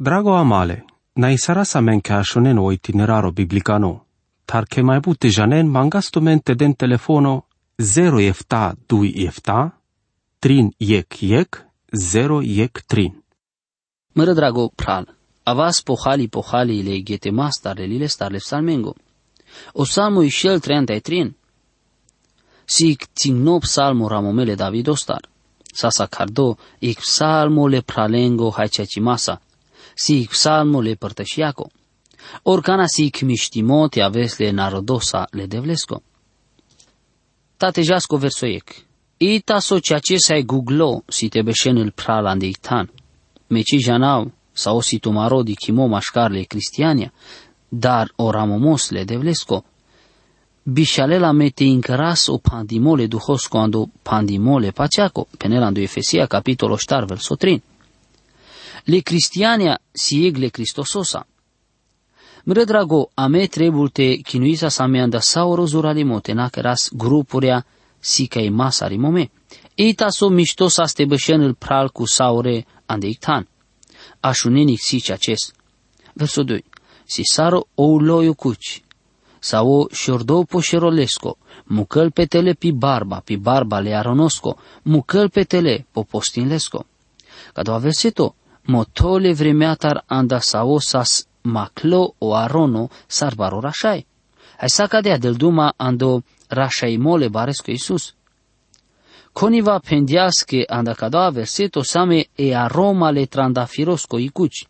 Drago amale, na isara sa men ka shonen o itineraro biblicano, tar ke mai bute janen mangasto mente den telefono 0 efta 2 efta, trin yek yek, 0 yek trin. Mără drago pral, avas pohali pohali le gete mastar le lile star le salmengo. O salmo ishel 33, Sik tingno psalmo ramomele David ostar. Sasa cardo, ik psalmo le pralengo masa. Si ik psalmo le părtășiaco. Orcana ik miștimote aves le narodosa le devlesco. Tate jasco versoiec. Ita so ce sai googlo si te beșen îl pralan de ictan. Meci janau, sau si tu marodi chimo mașcarle cristiania, dar oramomos le devlesco, bishalela mete incras o pandimole duhos quando pandimole paciaco, penelando Efesia capitolo star verso 3. Le cristiania sieg le cristososa. Mre drago, a me trebulte chinuisa sa me anda sauro zuralimote nakeras grupurea si ca masari mome. Eita so mișto sa ste bășenul pral cu saure andeictan. Așunenic si acest. Verso 2. Si saro ou loio cuci, sau șordou poșerolesco, mucăl petele pi barba, pi barba le aronosco, mucăl petele popostinlesco. Ca doua verseto, motole vremeatar anda sau sas maclo o arono sarbaro rașai. Hai sa cadea del duma ando rașai mole baresco Iisus. Coniva pendiasche anda ca doua verseto same e aroma le trandafirosco icuci.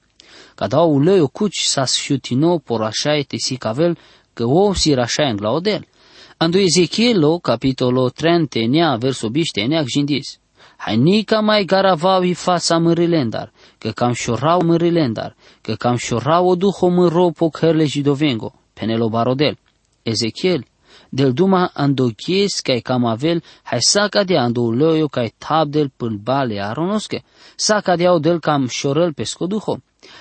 Ca doua uleo cuci sas șutino porașai tesicavel că o si rașaen la odel. Ando Ezechielo, capitolo 30, nea, verso biște, nea, gindis. Hai nica mai garavau i fața mărilendar, că cam șorau mărilendar, că cam șorau o duho măro po cărle jidovengo, penelo barodel. Ezechiel, del duma ando ghies kai cam avel, hai saca de ando loio kai tabdel pâl bale aronosche, saca de au del cam șorel pe scoduho,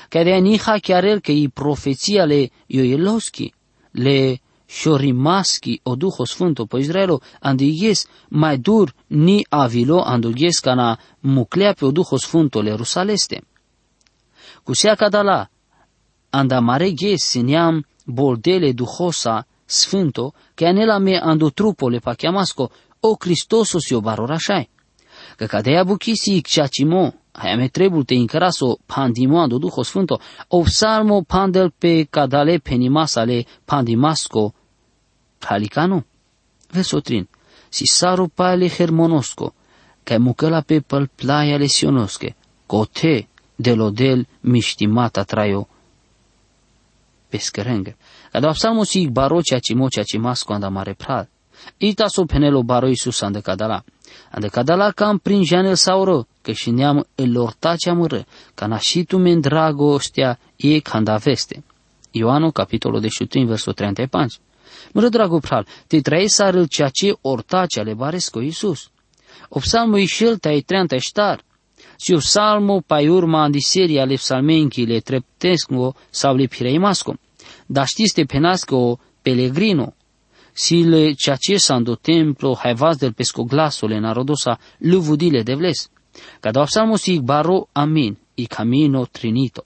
kai de niha chiarel că i profeția le ioeloschi, le șorimaschi o Duho Sfânto po Izraelo, andigies mai dur ni avilo andugies cana muclea pe o Duho Sfânto le Rusaleste. Cu sea cadala, anda mare ghes siniam boldele duhosa sfânto, che anela me ando trupole pa chiamasco, o Cristosos io barorașai. Că cadea buchisi cimo, me trebuie te incraso pandimoando Duho Sfânto, o psalmo pandel pe cadale penimasale pandimasco halicano. Vesotrin, si saro pale hermonosco, ca mucăla pe păl playa lesionosche, cote delodel miștimata traio pescărengă. Cada psalmo si baro cea cimo cea cimasco andamare pral. Ita so penelo baro Iisus ande cadala. Ande cadala cam prin janel sauro, că și neam elorta cea mără, ca nașitu men dragostea e canda veste. Ioanu, capitolul de șutin, versul 35. Mără, drago pral, te trăi sară ceea ce orta cea le baresco Iisus. O psalmo ișel tai treanta ștar. Și o psalmo pai urma andiseria le psalmenchi le treptesco sau le pireimasco. Dar știți te penasco pelegrino, sile ceacesando templo haivas del pescoglasole narodosa luvudile de vles. Cada psalmo si baro amin, i camino trinito.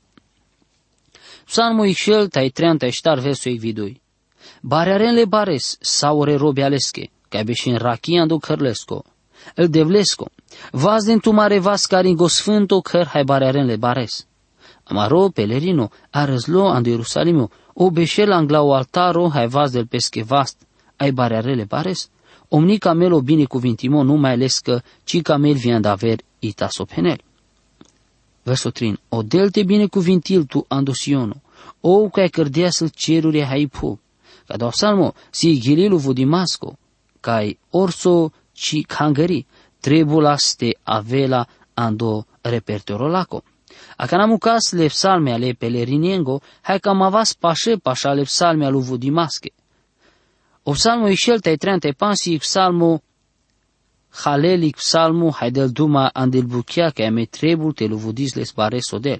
Psalmo ixel tai trean tai star verso i vidui. Barearen le bares saure robe aleske, ca beșin rachian do cărlesco. El devlesco. Vas din tu mare vas caringo sfânto căr hai barearen le bares. Amaro pelerino arăzlo ando Ierusalimo, o beșel anglau altaro hai vas del pesche vast, ai barearele bares? Omni camelo binecuvintimo nu mai ales că ci camel vien da aver ita sopenel. Verso 3. O delte binecuvintil tu andosiono, ou ca cărdeasă ceruri haipu, ca do salmo si gililu vudimasco, kai orso ci kangari, trebulaste avela ando repertorolaco. Acanamucas le psalme ale peleriniengo, hai cam avas pașe pașa le psalme alu vudimasche. O psalmo išel tai tren tai pansi psalmo Halelik psalmo haidel duma andel bukia ka me trebul te luvudis les bare sodel.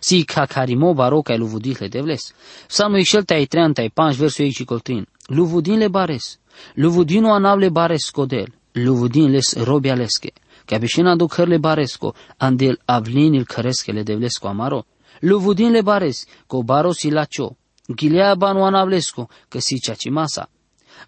Si kakarimo baro ka luvudis le devles. Psalmo išel tai tren tai panj verso ei coltrin. Luvudin le bares. Luvudino anav le bares codel. Luvudin les robialesche. Ca bishina duc le baresco, andel avlin il căresche le devlesco amaro. Luvudin le bares, ko baro si lacho. Gilea banu anavlesco, că si masa.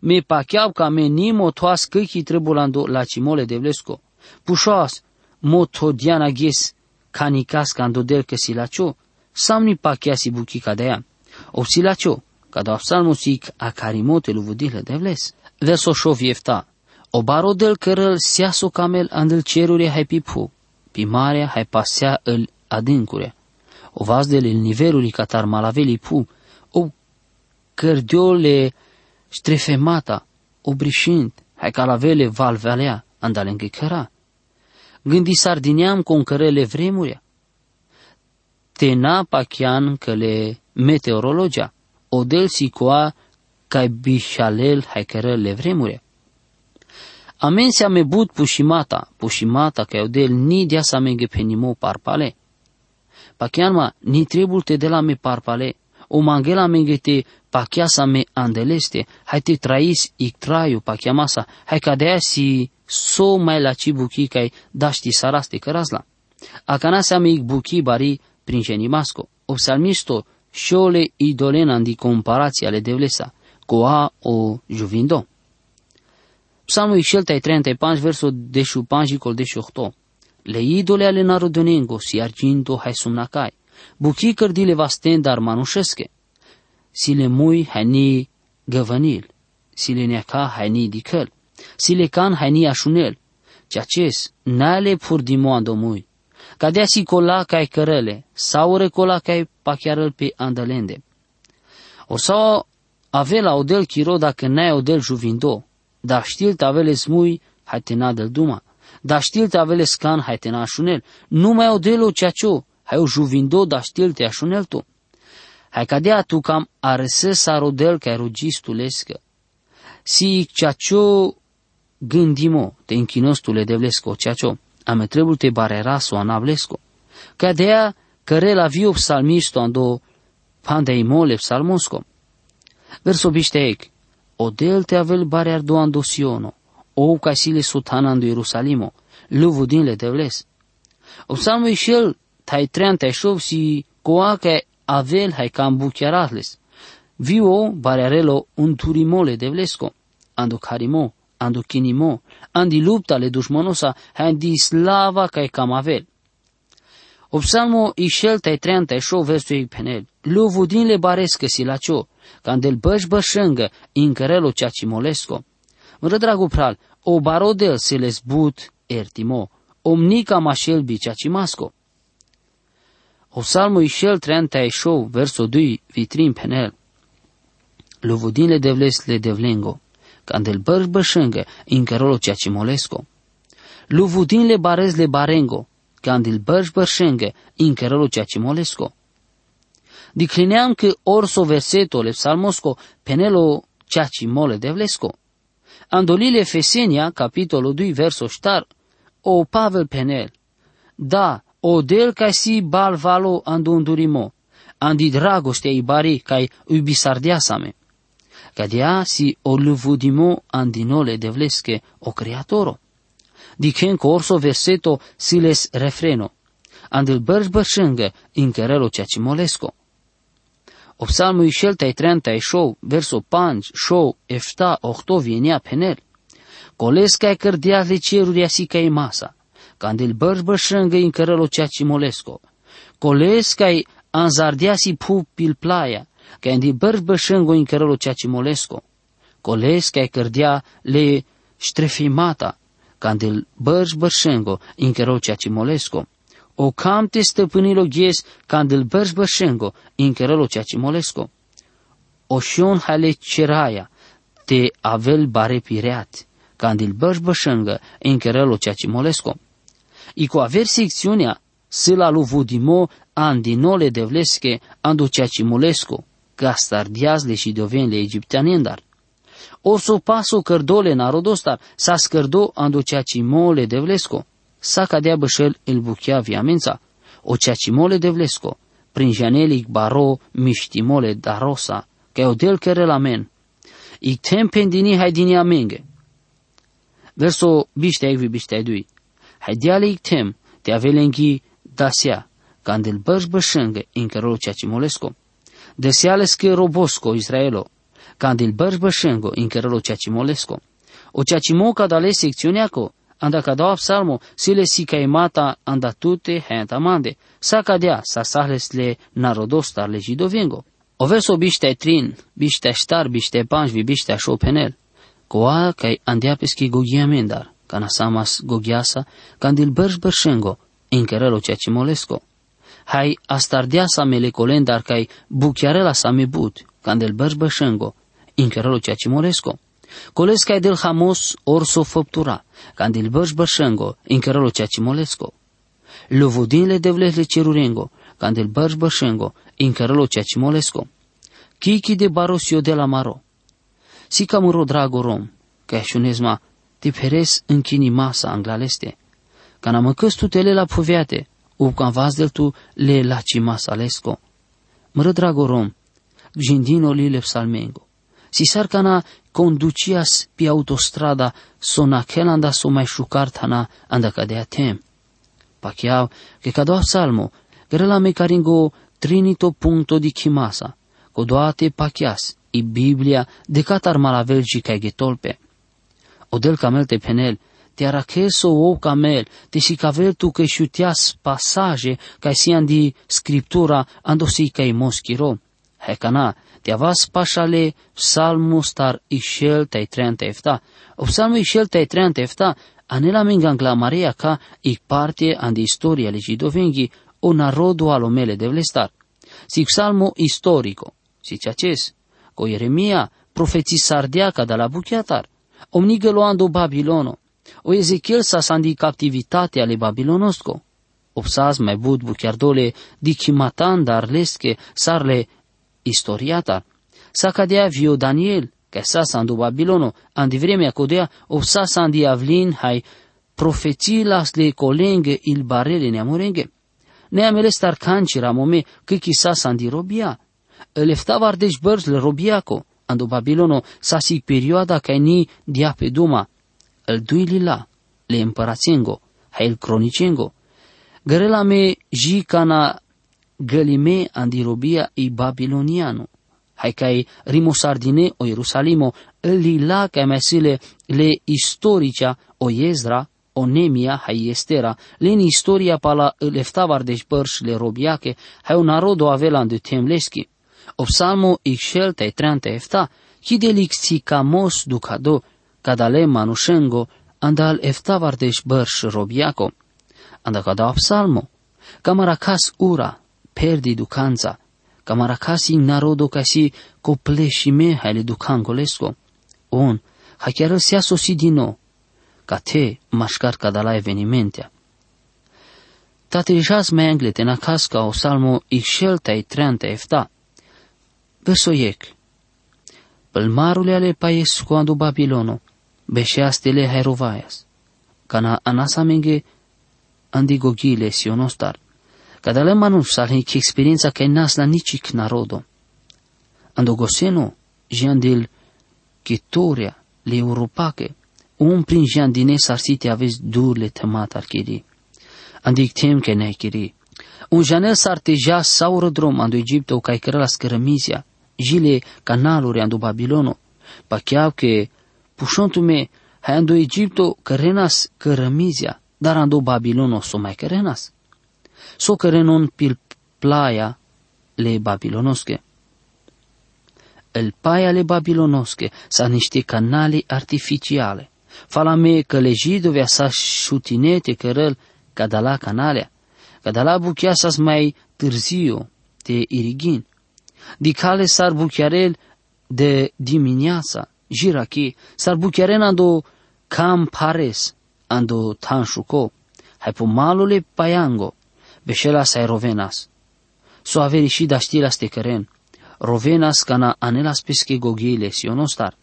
Me pacheau ca me ni motoas câchi trebulando la cimole de vlesco. Pușoas, motodiana ghes, canicas candodel că si lacho, samni pachea si buchica de ea. O si lacho, ca da psalmusik a carimote luvudile de vles. Verso șov iefta, o baro del cărăl siaso camel andel ceruri hai pipu, pi marea hai pasea îl adâncure. O vas del il nivelului catar malaveli pu, o cărdiole strefemata, obrișind, hai calavele valvalea, andale înghicăra. Gândi sardineam cu încărele vremurea. Tena pachian că le meteorologia, o del sicoa ca bișalel hai cărele vremurea. Amensia me but pușimata, pușimata ca del ni dia sa menge penimo parpale. Pachianma ni trebul te de la me parpale, o mangela mengete pachiasa me andeleste, hai te trais ik traiu pachiamasa, hai cadea si so mai la ci buchi kai daști saraste cărasla. Acanasea me ik buchi bari prin genimasco, o psalmisto șole idolena di comparația le devlesa, coa o juvindo. Psalmul Ixel 35, versul 15 col 18. Le idole ale narodonengo si arginto hai sumnacai, buchi cărdile vastendar manușesche, si le mui hai ni găvănil, si le neaca hai ni dicăl, si le can hai ni așunel, ceaces nale purdimo andomui, cadea si cola cai cărele, sau recola cai pachiarăl pe andalende. O sau ave la odel chiro dacă n-ai odel juvindo, dar știl avele smui, hai te nadel duma, dar știl avele scan, hai te nașunel, nu mai odelo ceacio, hai o juvindo, dar știl te așunel tu. Hai cadea tu cam arse sarodel ca rugistulescă. Si ceacio gândimo, te închinostule devlesco, ceacio, ame trebuie te barera so anavlesco. Cadea care la viu psalmisto ando pandei mole psalmosco. Verso bisteec, odel te avel bare ardo andosiono, ou ca sile sutanando Ierusalimo, luvu din le devles. O psalmo ixel, tai trean tai shov si coa ca avel hai cam buchiarahles. Viu bare arelo un turimole devlesco, ando carimo, ando kinimo, andi lupta le dușmonosa, andi slava ca cam avel. O psalmo ixel tai trean tai shov versul penel, luvu din le barescă si la cio, candel băș bășângă, incărelo cea cimolesco. Mră dragu pral, o barodel se les but ertimo, omnica mașel bicea cimasco. O salmo ixel treanta e show, verso 2, vitrin penel. Lovudin le devles le devlengo, candel băș bășângă, incărelo cea cimolesco. Lovudin le barez le barengo, candel băș bășângă, incărelo cea cimolesco Diclineam că orso verseto le psalmosco penelo ceaci mole devlesco. Andolile Efesenia, capitolul 2, verso star, o Pavel penel. Da, o del ca si bal valo andundurimo, andi dragoste i bari kai ubisardiasame. Cadea si o luvudimo andinole devlesche o creatoro. Dicen corso verseto siles refreno. Andil bărș bărșângă, incherelo ceaci molesco. O psalmul išel tai trenta išau, verso panč, šau, efta, ohto vienia penel. Colesca e cărdia de ceruri asica e masa, candil bărș bășângă în cărălo cea cimolesco. Colesca e anzardia si pu pil playa, candil bărș bășângă în cărălo cea cimolesco. Colesca e cărdia le ștrefimata, candil bărș bășângă în cărălo cea cimolesco o camte stăpânilo ghes candil bărș bășengo, incherelo cea molesco. O șion hale ceraia, te avel bare pireat, candil bărș bășengă, incherelo cea molesco. I cu aver secțiunea, sila lu vudimo andinole de vlesche andu cea molesco, gastardiazle și dovenle egipteanendar. O so paso cărdole narodostar, sa scărdo andu cea mole de vlesco sa cadea bășel il buchea viamența, o ceacimole de vlesco, prin janelic baro miștimole da rosa, că o del care la men. I tem pendini hai dini amenge. Verso biște egvi biște dui. Hai diale ik tem, te avelengi dasia, candil bărș bășângă, inkerolo ceacimolesco. Deseales che robosco Israelo, candil bărș bășângă, inkerolo ceacimolesco. O ceacimo cadale secțiuneaco, anda cadao psalmo, sile si caimata anda tute hentamande, sa cadea, sa sahlesle narodostar le jidovengo. O verso biște trin, biște ștar, biște panjvi, biște șopenel. Coa kai andea peschi gogia mendar, cana samas gogiasa, candil bărș bărșengo, inkerelo ceacimolesco. Hai astardea sa melecolendar kai buchiarela sa mebut, candel bărș bărșengo, inkerelo ceacimolesco. Colesca del Hamos orso făptura, candil bărș bărșengo, inkerelo ceacimolesco. Lovodinle devlesle cerurengo, candil bărș bărșengo, inkerelo ceacimolesco. Kiki de barosio de la maro. Si camuro drago rom, ca șunesma, te peres închini masa anglaleste. Cana măcăs tu tele la puviate, u can vas del tu le la masa lesco. Mără drago rom, gindino li le psalmengo. Si sar cana conducias pi autostrada sona kelanda so mai șucartana anda cadea tem. Pachiau, che cadò salmo, grela me caringo trinito punto di chimasa, codoate pachias, i Biblia de catar malavel și ca getolpe. Odel camel te penel, te aracheso o camel, te si cavel tu că șutias pasaje ca sian di scriptura ando si ca moschiro. Hecana, te avas pașale psalmu star ixel tai treanta efta. O psalmu ixel tai treanta efta, anela mingang Maria ca i parte andi istoria legidovenghi o narodu alomele de vlestar. Si psalmo istorico, si ceaces, co Ieremia profeții sardeaca de la buchiatar, omnigă luando Babilono, o Ezechiel sa sandi captivitate ale Babilonosco, opsas mai bud buchiardole di chimatan dar lesche sarle istoriata, sa cadea vio Daniel, că sa sandu Babilono, andi vremea codea, opsa sandi avlin hai profeții las le colenghe il barele neamurenghe. Neamele star cancira mome că chisa sandi robia, leftavar deci bărz le robiaco, ando Babilono sa si perioada ca ni dia pe duma, îl dui lila, le împărațengo, hai el cronicengo. Gărela me ji cana gălime andi robia i babiloniano, hai cai rimosardine o Ierusalimo, îl lila ca mesile le istorica o Ezra, o Nemia, hai Estera, len istoria pala leftavar deci bărș le robiache, hai un narodo avela de temleschi, o psalmo ixel tai treanta efta, hidelik camos ducado, cadale manushengo, andal efta vardesh bărș robiaco. Anda cada psalmo, camaracas ura, perdi ducanza, camaracas in narodo casi copleșime haile ducangolesco. On, ha chiar sia sosi din nou, ca te mașcar cadala evenimentea. Tatrijaz me anglete na casca o salmo ixel tai treanta efta, Versoiec. Pălmarule ale paes cuando Babilono, beșeastele herovaias, cana anasamenge andigogile sionostar, cadale manus salhi ki experiența că nas la nici narodo. Andogoseno, jandil chitoria, le europache, un prin jandine sarsite aveți durle temat archiri. Andic tem că ne Un janel sarteja saură drom ando Egipto ca la scărămizia, jile canaluri ando Babilono, pa chiar che pușontume hai ando Egipto cărenas cărămizia, dar ando Babilono so mai cărenas. So cărenon pil playa le babilonosche. El paia le babilonosche sa niște canali artificiale. Fala me că le jidovea sa șutinete cărăl ca de la canalea, ca de la buchea sa mai târziu te irigin. Dicale s-ar buchiarel de dimineața, jiraki, s-ar buchiaren ando cam pares, ando tanșuco, hai po malule paiango, beșela sai rovenas. So averi și da știla ste căren, rovenas cana anelas pesche gogile sionostar.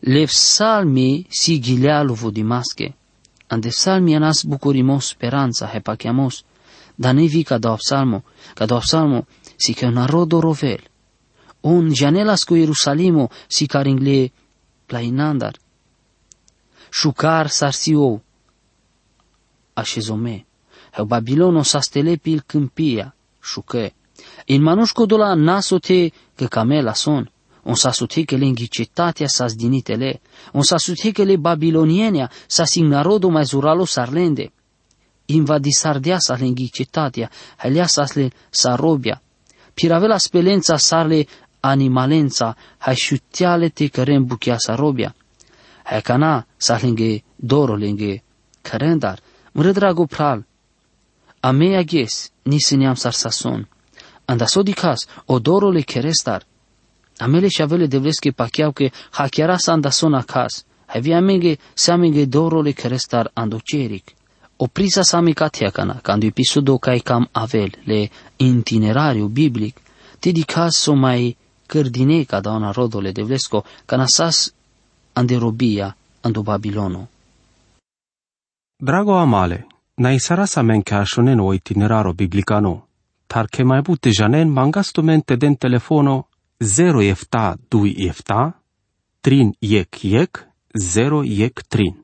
Le psalmi si gilealu vodimasche, ande psalmi anas bucurimos speranța, hepachiamos, da ne vi ca da psalmo, ca da psalmo, si che un rodo rovel. Un janelas cu Ierusalimo si caringle plainandar. Șucar sarsiou. Așezome. Heu Babilono sa stele pil câmpia, șucă. In manușco dola nasote că camela son, on sa sute că le înghicetatea sa zdinitele, on sa sute că le babilonienia sa sin narodo mai zuralo sarlende. Invadi sardea sa le înghicetatea, halea sa le sarobia, piravela spelența sarle animalența, hai șuteale te cărem buchea sarobia. Hai cana sa lenge doro lenge cărendar, mră drago pral, a mea ges, ni neam sar sason. Anda sodicas, odorole kerestar. Amele și avele de vleske pacheau că hachiara sa anda son acas. Havia menge samenge dorole kerestar andoceric. O prisa sa mica teacana, când episodio kai cam avel, le itinerariu biblic, ti di caso mai cărdine ca da una rodole de vlesco, canasas anderobia ando Babilono. Drago amale, Naisarasa menkäshonen o itineraro biblicano. Tarke mai bute janen mangastumente den telefono 0 efta 2 efta, trin yek yek, 0 yek trin.